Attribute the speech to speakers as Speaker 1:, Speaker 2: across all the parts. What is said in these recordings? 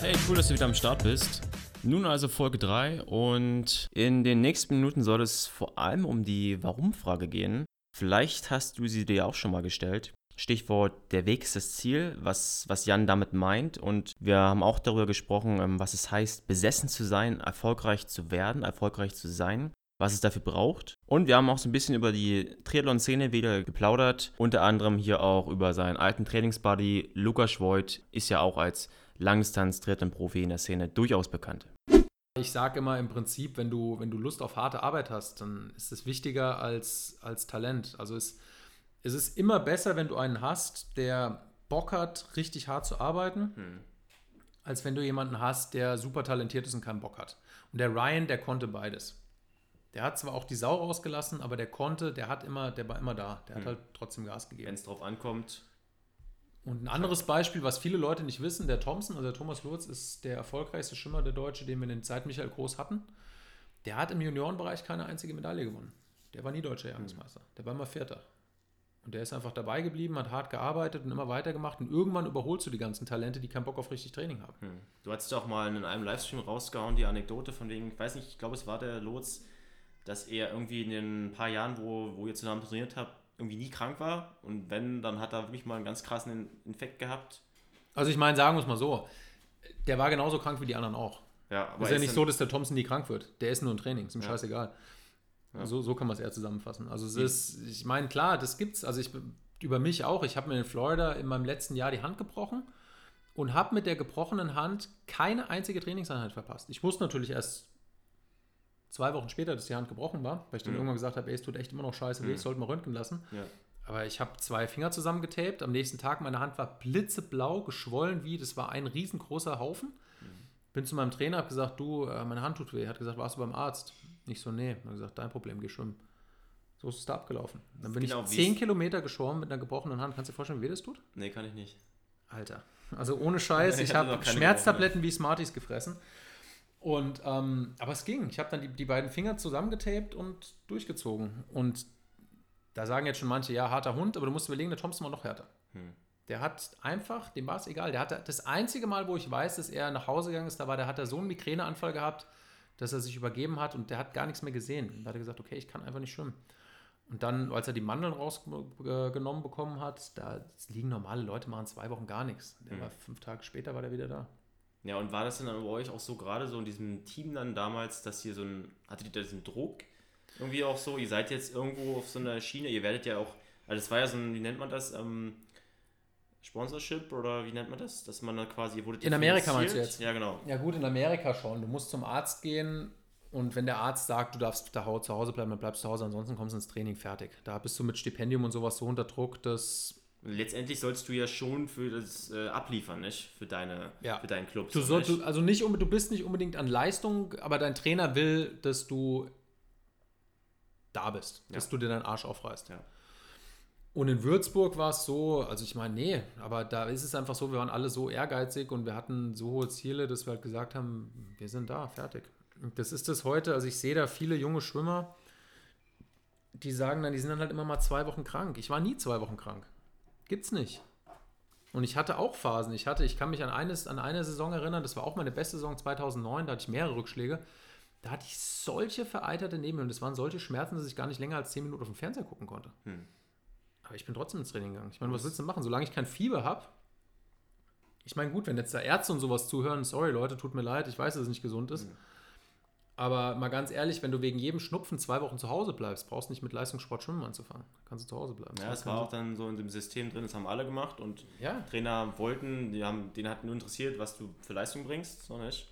Speaker 1: Hey, cool, dass du wieder am Start bist. Nun also Folge 3 und in den nächsten Minuten soll es vor allem um die Warum-Frage gehen. Vielleicht hast du sie dir auch schon mal gestellt. Stichwort der Weg ist das Ziel, was, was Jan damit meint. Und wir haben auch darüber gesprochen, ähm, was es heißt, besessen zu sein, erfolgreich zu werden, erfolgreich zu sein, was es dafür braucht. Und wir haben auch so ein bisschen über die Triathlon-Szene wieder geplaudert. Unter anderem hier auch über seinen alten Trainingsbuddy. Lukas Voigt ist ja auch als Langdistanz-Triathlon-Profi in der Szene durchaus bekannt.
Speaker 2: Ich sage immer im Prinzip, wenn du, wenn du Lust auf harte Arbeit hast, dann ist es wichtiger als, als Talent. Also es, es ist immer besser, wenn du einen hast, der Bock hat, richtig hart zu arbeiten, hm. als wenn du jemanden hast, der super talentiert ist und keinen Bock hat. Und der Ryan, der konnte beides. Der hat zwar auch die Sau rausgelassen, aber der konnte, der hat immer, der war immer da. Der hm. hat halt trotzdem Gas gegeben.
Speaker 1: Wenn es drauf ankommt.
Speaker 2: Und ein anderes Beispiel, was viele Leute nicht wissen, der Thompson, also der Thomas Lurz, ist der erfolgreichste Schwimmer der Deutsche, den wir in der Zeit Michael Groß hatten. Der hat im Juniorenbereich keine einzige Medaille gewonnen. Der war nie deutscher Jahrgangsmeister. Der war immer Vierter. Und der ist einfach dabei geblieben, hat hart gearbeitet und immer weitergemacht. Und irgendwann überholst du die ganzen Talente, die keinen Bock auf richtig Training haben. Hm.
Speaker 1: Du hattest doch mal in einem Livestream rausgehauen, die Anekdote von wegen, ich weiß nicht, ich glaube, es war der Lotz, dass er irgendwie in den paar Jahren, wo, wo ihr zusammen trainiert habt, irgendwie nie krank war. Und wenn, dann hat er wirklich mal einen ganz krassen Infekt gehabt.
Speaker 2: Also ich meine, sagen wir es mal so, der war genauso krank wie die anderen auch.
Speaker 1: Ja,
Speaker 2: aber ist ja nicht so, dass der Thompson nie krank wird. Der ist nur im Training, ist ihm ja. scheißegal. Ja. So, so kann man es eher zusammenfassen. Also es ist, ich meine, klar, das gibt's. Also ich über mich auch. Ich habe mir in Florida in meinem letzten Jahr die Hand gebrochen und habe mit der gebrochenen Hand keine einzige Trainingseinheit verpasst. Ich wusste natürlich erst zwei Wochen später, dass die Hand gebrochen war, weil ich dann mhm. irgendwann gesagt habe, ey, es tut echt immer noch scheiße weh, ich sollte mal röntgen lassen. Ja. Aber ich habe zwei Finger zusammengetaped. Am nächsten Tag, meine Hand war blitzeblau, geschwollen wie, das war ein riesengroßer Haufen. Mhm. Bin zu meinem Trainer, habe gesagt, du, äh, meine Hand tut weh. Er hat gesagt, warst du beim Arzt? Nicht so, nee. Er hat gesagt, dein Problem, geh schwimmen. So ist es da abgelaufen. Dann bin genau ich zehn Kilometer geschwommen mit einer gebrochenen Hand. Kannst du dir vorstellen, wie weh das tut?
Speaker 1: Nee, kann ich nicht.
Speaker 2: Alter. Also ohne Scheiß, ich, ich habe Schmerztabletten wie Smarties gefressen. Und, ähm, aber es ging. Ich habe dann die, die beiden Finger zusammengetaped und durchgezogen. Und da sagen jetzt schon manche, ja, harter Hund, aber du musst überlegen, der Thompson war noch härter. Hm. Der hat einfach, dem war es egal. Der hatte das einzige Mal, wo ich weiß, dass er nach Hause gegangen ist, da war, der hat er so einen Migräneanfall gehabt, dass er sich übergeben hat und der hat gar nichts mehr gesehen. Da hat er gesagt, okay, ich kann einfach nicht schwimmen. Und dann, als er die Mandeln rausgenommen bekommen hat, da liegen normale Leute, machen zwei Wochen gar nichts. Der hm. war fünf Tage später, war der wieder da.
Speaker 1: Ja, und war das denn dann bei euch auch so gerade so in diesem Team dann damals, dass ihr so ein, hattet ihr da diesen Druck irgendwie auch so, ihr seid jetzt irgendwo auf so einer Schiene, ihr werdet ja auch, also das war ja so ein, wie nennt man das, ähm, Sponsorship oder wie nennt man das, dass man da quasi, ihr
Speaker 2: wurdet In Amerika meinst du jetzt?
Speaker 1: Ja, genau.
Speaker 2: Ja gut, in Amerika schon. Du musst zum Arzt gehen und wenn der Arzt sagt, du darfst zu Hause bleiben, dann bleibst du zu Hause, ansonsten kommst du ins Training fertig. Da bist du mit Stipendium und sowas so unter Druck, dass
Speaker 1: letztendlich sollst du ja schon für das äh, abliefern, nicht? Für, deine,
Speaker 2: ja.
Speaker 1: für deinen Club.
Speaker 2: Du, so, du, also nicht, du bist nicht unbedingt an Leistung, aber dein Trainer will, dass du da bist, ja. dass du dir deinen Arsch aufreißt.
Speaker 1: Ja.
Speaker 2: Und in Würzburg war es so, also ich meine, nee, aber da ist es einfach so, wir waren alle so ehrgeizig und wir hatten so hohe Ziele, dass wir halt gesagt haben, wir sind da, fertig. Und das ist das heute, also ich sehe da viele junge Schwimmer, die sagen dann, die sind dann halt immer mal zwei Wochen krank. Ich war nie zwei Wochen krank. Gibt's nicht. Und ich hatte auch Phasen. Ich hatte, ich kann mich an, eines, an eine Saison erinnern, das war auch meine beste Saison 2009, da hatte ich mehrere Rückschläge. Da hatte ich solche vereiterte Nebenhöhlen. Das waren solche Schmerzen, dass ich gar nicht länger als 10 Minuten auf dem Fernseher gucken konnte. Hm. Aber ich bin trotzdem ins Training gegangen. Ich meine, was willst du machen? Solange ich kein Fieber habe. Ich meine, gut, wenn jetzt da Ärzte und sowas zuhören, sorry Leute, tut mir leid, ich weiß, dass es nicht gesund ist. Hm. Aber mal ganz ehrlich, wenn du wegen jedem Schnupfen zwei Wochen zu Hause bleibst, brauchst du nicht mit Leistungssport schwimmen anzufangen. Kannst du zu Hause bleiben.
Speaker 1: Ja, es war auch dann so in dem System drin, das haben alle gemacht und
Speaker 2: ja.
Speaker 1: Trainer wollten, die haben, denen hat nur interessiert, was du für Leistung bringst, so nicht.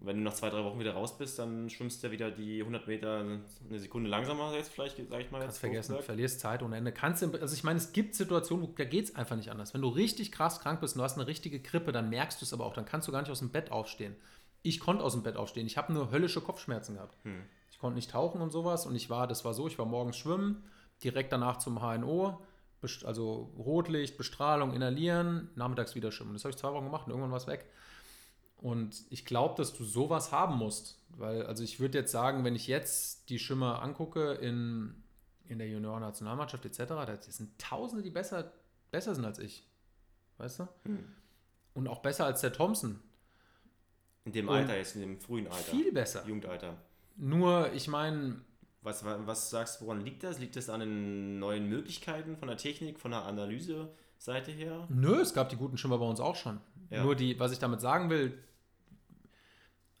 Speaker 1: Und wenn du nach zwei, drei Wochen wieder raus bist, dann schwimmst du wieder die 100 Meter eine Sekunde langsamer, jetzt vielleicht, sag ich mal.
Speaker 2: Kannst vergessen, du verlierst Zeit ohne Ende. Kannst du, also ich meine, es gibt Situationen, wo, da geht es einfach nicht anders. Wenn du richtig krass krank bist und du hast eine richtige Grippe, dann merkst du es aber auch, dann kannst du gar nicht aus dem Bett aufstehen ich konnte aus dem Bett aufstehen. Ich habe nur höllische Kopfschmerzen gehabt. Hm. Ich konnte nicht tauchen und sowas. Und ich war, das war so, ich war morgens schwimmen, direkt danach zum HNO, also Rotlicht, Bestrahlung, inhalieren, nachmittags wieder schwimmen. Das habe ich zwei Wochen gemacht und irgendwann war es weg. Und ich glaube, dass du sowas haben musst. Weil, also ich würde jetzt sagen, wenn ich jetzt die Schimmer angucke in, in der Junioren-Nationalmannschaft etc., da sind Tausende, die besser besser sind als ich. Weißt du?
Speaker 1: Hm.
Speaker 2: Und auch besser als der Thompson.
Speaker 1: In dem Alter jetzt, in dem frühen Alter.
Speaker 2: Viel besser.
Speaker 1: Jugendalter.
Speaker 2: Nur, ich meine,
Speaker 1: Was, was sagst du, woran liegt das? Liegt das an den neuen Möglichkeiten von der Technik, von der Analyse-Seite her?
Speaker 2: nö, es gab die guten Schwimmer bei uns auch schon.
Speaker 1: Ja.
Speaker 2: Nur die, was ich damit sagen will,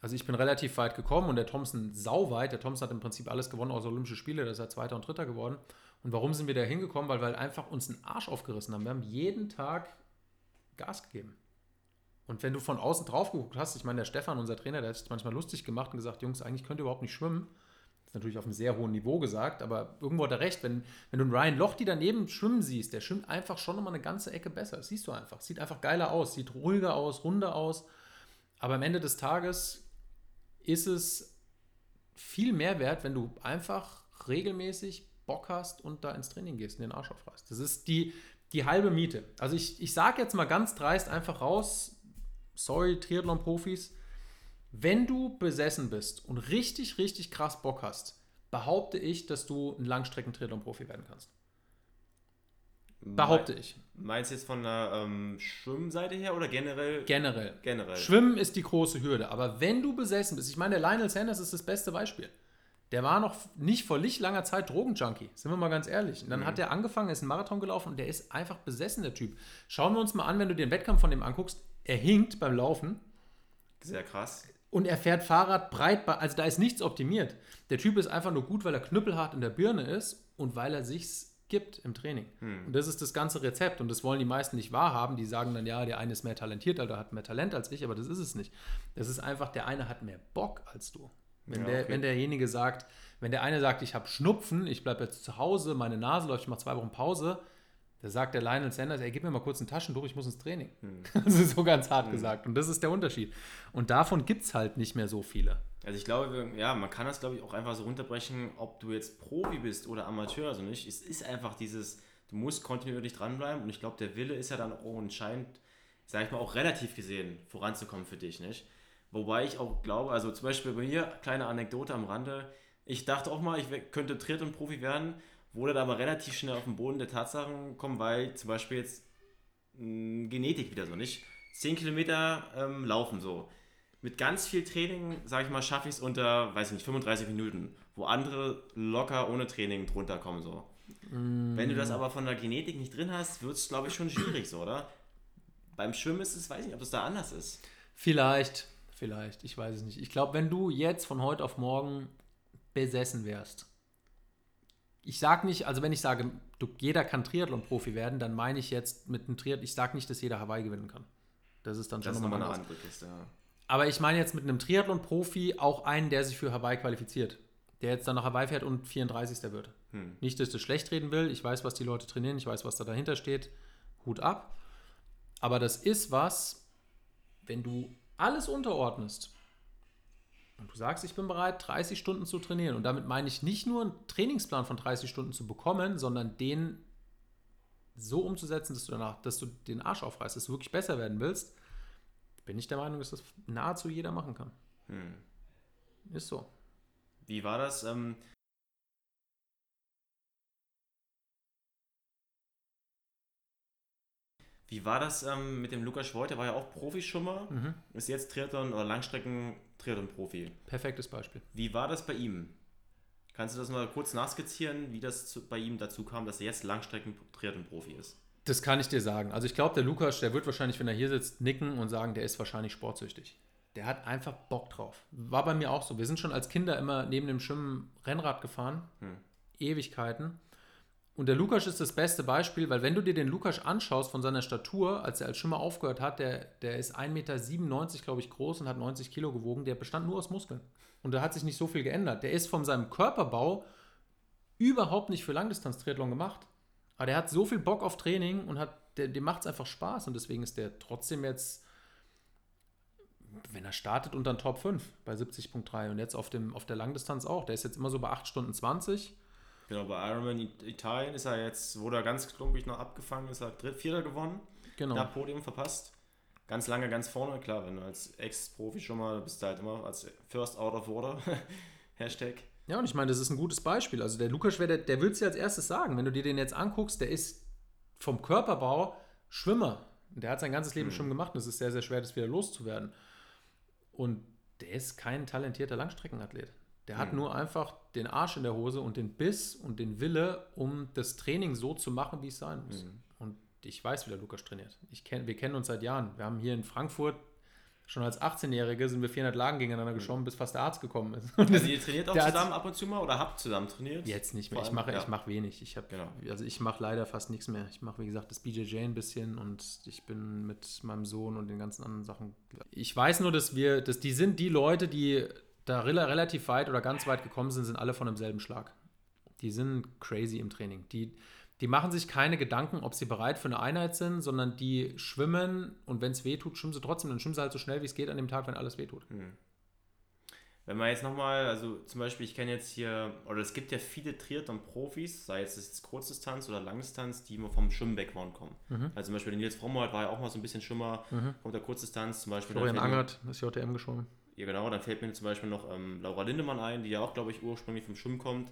Speaker 2: also ich bin relativ weit gekommen und der Thompson sauweit. Der Thompson hat im Prinzip alles gewonnen außer Olympische Spiele, da ist er Zweiter und Dritter geworden. Und warum sind wir da hingekommen? Weil wir halt einfach uns einen Arsch aufgerissen haben. Wir haben jeden Tag Gas gegeben. Und wenn du von außen drauf geguckt hast, ich meine, der Stefan, unser Trainer, der hat sich manchmal lustig gemacht und gesagt, Jungs, eigentlich könnt ihr überhaupt nicht schwimmen. Das ist natürlich auf einem sehr hohen Niveau gesagt, aber irgendwo hat er recht. Wenn, wenn du einen Ryan Lochte daneben schwimmen siehst, der schwimmt einfach schon nochmal eine ganze Ecke besser. Das siehst du einfach. Sieht einfach geiler aus, sieht ruhiger aus, runder aus. Aber am Ende des Tages ist es viel mehr wert, wenn du einfach regelmäßig Bock hast und da ins Training gehst und den Arsch aufreißt. Das ist die, die halbe Miete. Also ich, ich sage jetzt mal ganz dreist einfach raus, sorry Triathlon-Profis, wenn du besessen bist und richtig, richtig krass Bock hast, behaupte ich, dass du ein Langstrecken-Triathlon-Profi werden kannst. Behaupte ich.
Speaker 1: Meinst du jetzt von der ähm, Schwimmseite her oder generell?
Speaker 2: Generell.
Speaker 1: generell.
Speaker 2: Schwimmen ist die große Hürde. Aber wenn du besessen bist, ich meine, der Lionel Sanders ist das beste Beispiel. Der war noch nicht vor nicht langer Zeit Drogenjunkie, sind wir mal ganz ehrlich. Und dann hat er angefangen, ist einen Marathon gelaufen und der ist einfach besessen, der Typ. Schauen wir uns mal an, wenn du dir den Wettkampf von dem anguckst, er hinkt beim Laufen
Speaker 1: Sehr krass.
Speaker 2: und er fährt Fahrrad breit, also da ist nichts optimiert. Der Typ ist einfach nur gut, weil er knüppelhart in der Birne ist und weil er sich's gibt im Training. Und das ist das ganze Rezept und das wollen die meisten nicht wahrhaben. Die sagen dann, ja, der eine ist mehr talentiert, der hat mehr Talent als ich, aber das ist es nicht. Das ist einfach, der eine hat mehr Bock als du. Wenn,
Speaker 1: Ja,
Speaker 2: der,
Speaker 1: okay.
Speaker 2: wenn derjenige sagt, wenn der eine sagt, ich habe Schnupfen, ich bleibe jetzt zu Hause, meine Nase läuft, ich mache zwei Wochen Pause, da sagt der Lionel Sanders, ey, gib mir mal kurz ein Taschentuch, ich muss ins Training. Das ist so ganz hart gesagt. Und das ist der Unterschied. Und davon gibt es halt nicht mehr so viele.
Speaker 1: Also ich glaube, ja, man kann das glaube ich auch einfach so runterbrechen, ob du jetzt Profi bist oder Amateur, also nicht. Es ist einfach dieses, du musst kontinuierlich dranbleiben und ich glaube, der Wille ist ja dann auch entscheidend, sag ich mal, auch relativ gesehen voranzukommen für dich, nicht? Wobei ich auch glaube, also zum Beispiel bei mir, kleine Anekdote am Rande, ich dachte auch mal, ich könnte Triathlon-Profi werden, wurde dann aber relativ schnell auf den Boden der Tatsachen kommen, weil zum Beispiel jetzt mh, Genetik wieder so, nicht? 10 Kilometer ähm, laufen so mit ganz viel Training, sage ich mal, schaffe ich es unter, weiß ich nicht, 35 Minuten, wo andere locker ohne Training drunter kommen so. Wenn du das aber von der Genetik nicht drin hast, wird es, glaube ich, schon schwierig so, oder? Beim Schwimmen ist es, weiß ich nicht, ob es da anders ist.
Speaker 2: Vielleicht, vielleicht, ich weiß es nicht. Ich glaube, wenn du jetzt von heute auf morgen besessen wärst, ich sage nicht, also wenn ich sage, du, jeder kann Triathlon-Profi werden, dann meine ich jetzt mit einem Triathlon, ich sage nicht, dass jeder Hawaii gewinnen kann. Das ist dann schon
Speaker 1: Das
Speaker 2: nochmal
Speaker 1: eine andere Kiste. Ja.
Speaker 2: Aber ich meine jetzt mit einem Triathlon-Profi auch einen, der sich für Hawaii qualifiziert. Der jetzt dann nach Hawaii fährt und 34. wird.
Speaker 1: Hm.
Speaker 2: Nicht, dass ich das schlecht reden will. Ich weiß, was die Leute trainieren. Ich weiß, was da dahinter steht. Hut ab. Aber das ist was, wenn du alles unterordnest und du sagst, ich bin bereit, 30 Stunden zu trainieren. Und damit meine ich nicht nur einen Trainingsplan von 30 Stunden zu bekommen, sondern den so umzusetzen, dass du danach, dass du den Arsch aufreißt, dass du wirklich besser werden willst, bin ich der Meinung, dass das nahezu jeder machen kann.
Speaker 1: Hm.
Speaker 2: Ist so.
Speaker 1: Wie war das? Ähm, wie war das ähm, mit dem Lukas Schwoid? Der war ja auch Profischwimmer,
Speaker 2: Mhm.
Speaker 1: ist jetzt Triathlon oder Langstrecken-Triathlon-Profi.
Speaker 2: Perfektes Beispiel.
Speaker 1: Wie war das bei ihm? Kannst du das mal kurz nachskizzieren, wie das zu, bei ihm dazu kam, dass er jetzt Langstrecken-Triathlon-Profi ist?
Speaker 2: Das kann ich dir sagen. Also ich glaube, der Lukas, der wird wahrscheinlich, wenn er hier sitzt, nicken und sagen, der ist wahrscheinlich sportsüchtig. Der hat einfach Bock drauf. War bei mir auch so. Wir sind schon als Kinder immer neben dem Schwimmen Rennrad gefahren.
Speaker 1: Hm.
Speaker 2: Ewigkeiten. Und der Lukas ist das beste Beispiel, weil wenn du dir den Lukas anschaust von seiner Statur, als er als Schwimmer aufgehört hat, der, der ist 1,97 Meter, glaube ich, groß und hat 90 Kilo gewogen. Der bestand nur aus Muskeln. Und da hat sich nicht so viel geändert. Der ist von seinem Körperbau überhaupt nicht für Langdistanz-Triathlon gemacht. Aber der hat so viel Bock auf Training und hat, dem macht es einfach Spaß und deswegen ist der trotzdem jetzt, wenn er startet, unter den Top 5 bei 70.3 und jetzt auf, dem, auf der Langdistanz auch. Der ist jetzt immer so bei 8 Stunden 20.
Speaker 1: Genau, bei Ironman It- Italien ist er jetzt, wurde er ganz klumpig noch abgefangen, ist er Dritt, Vierter gewonnen,
Speaker 2: Genau.
Speaker 1: knapp Podium verpasst. Ganz lange ganz vorne, klar, wenn du als Ex-Profi schon mal bist, du halt immer als First Out of Water, Hashtag.
Speaker 2: Ja, und ich meine, das ist ein gutes Beispiel. Also der Lukas, der, der will es dir als erstes sagen. Wenn du dir den jetzt anguckst, der ist vom Körperbau Schwimmer. Der hat sein ganzes Leben mhm. schon gemacht und es ist sehr, sehr schwer, das wieder loszuwerden. Und der ist kein talentierter Langstreckenathlet. Der hat mhm. nur einfach den Arsch in der Hose und den Biss und den Wille, um das Training so zu machen, wie es sein muss. Mhm. Und ich weiß, wie der Lukas trainiert. Ich kenn, wir kennen uns seit Jahren. Wir haben hier in Frankfurt schon als 18-Jährige sind wir 400 Lagen gegeneinander geschwommen, bis fast der Arzt gekommen ist.
Speaker 1: Also ihr trainiert auch zusammen ab und zu mal oder habt zusammen trainiert?
Speaker 2: Jetzt nicht mehr. Ich mache, ja. ich wenig. Ich hab, genau. Also ich mache leider fast nichts mehr. Ich mache, wie gesagt, das BJJ ein bisschen und ich bin mit meinem Sohn und den ganzen anderen Sachen. Ich weiß nur, dass wir, dass die sind die Leute, die da relativ weit oder ganz weit gekommen sind, sind alle von demselben Schlag. Die sind crazy im Training. Die, die machen sich keine Gedanken, ob sie bereit für eine Einheit sind, sondern die schwimmen und wenn es weh tut, schwimmen sie trotzdem. Dann schwimmen sie halt so schnell, wie es geht an dem Tag, wenn alles weh tut. Hm.
Speaker 1: Wenn man jetzt nochmal, also zum Beispiel, ich kenne jetzt hier, oder es gibt ja viele Triathlon-Profis, sei es jetzt Kurzdistanz oder Langdistanz, die immer vom Schwimmen-Background kommen. Mhm. Also zum Beispiel der Nils Frommert war ja auch mal so ein bisschen Schwimmer, mhm. kommt der Kurzdistanz zum Beispiel.
Speaker 2: Florian Angert ist JTM geschwommen.
Speaker 1: Ja genau, dann fällt mir zum Beispiel noch ähm, Laura Lindemann ein, die ja auch, glaube ich, ursprünglich vom Schwimmen kommt.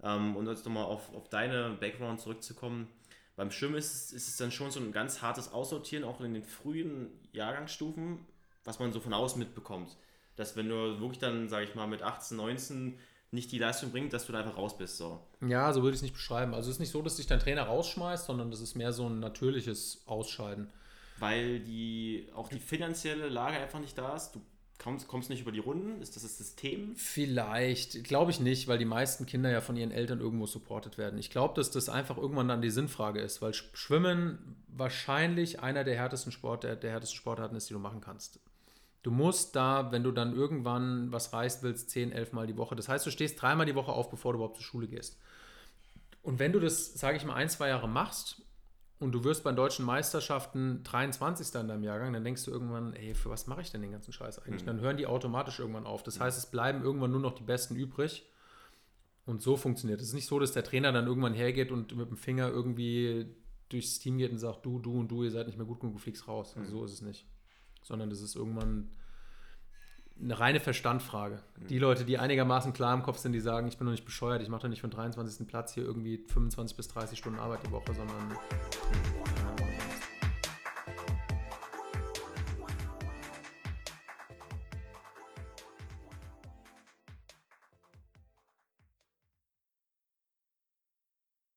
Speaker 1: Ähm, und jetzt nochmal auf, auf deine Background zurückzukommen. Beim Schwimmen ist es, ist es dann schon so ein ganz hartes Aussortieren, auch in den frühen Jahrgangsstufen, was man so von außen mitbekommt. Dass wenn du wirklich dann, sage ich mal, mit 18, 19 nicht die Leistung bringt, dass du da einfach raus bist. So.
Speaker 2: Ja, so würde ich es nicht beschreiben. Also es ist nicht so, dass dich dein Trainer rausschmeißt, sondern das ist mehr so ein natürliches Ausscheiden.
Speaker 1: Weil die auch die finanzielle Lage einfach nicht da ist. Du kommst, kommst nicht über die Runden? Ist das das System?
Speaker 2: Vielleicht, glaube ich nicht, weil die meisten Kinder ja von ihren Eltern irgendwo supportet werden. Ich glaube, dass das einfach irgendwann dann die Sinnfrage ist, weil Schwimmen wahrscheinlich einer der härtesten Sport, der, der härtesten Sportarten ist, die du machen kannst. Du musst da, wenn du dann irgendwann was reißen willst, 10, 11 Mal die Woche. Das heißt, du stehst dreimal die Woche auf, bevor du überhaupt zur Schule gehst. Und wenn du das, sage ich mal, ein, zwei Jahre machst und du wirst bei den deutschen Meisterschaften 23. in deinem Jahrgang, dann denkst du irgendwann, ey, für was mache ich denn den ganzen Scheiß eigentlich? Mhm. Dann hören die automatisch irgendwann auf. Das mhm. heißt, es bleiben irgendwann nur noch die Besten übrig. Und so funktioniert es. Es ist nicht so, dass der Trainer dann irgendwann hergeht und mit dem Finger irgendwie durchs Team geht und sagt, du, du und du, ihr seid nicht mehr gut genug, du fliegst raus. Also mhm. so ist es nicht. Sondern das ist irgendwann eine reine Verstandfrage. Mhm. Die Leute, die einigermaßen klar im Kopf sind, die sagen, ich bin noch nicht bescheuert, ich mache doch nicht von 23. Platz hier irgendwie 25 bis 30 Stunden Arbeit die Woche, sondern. Mhm.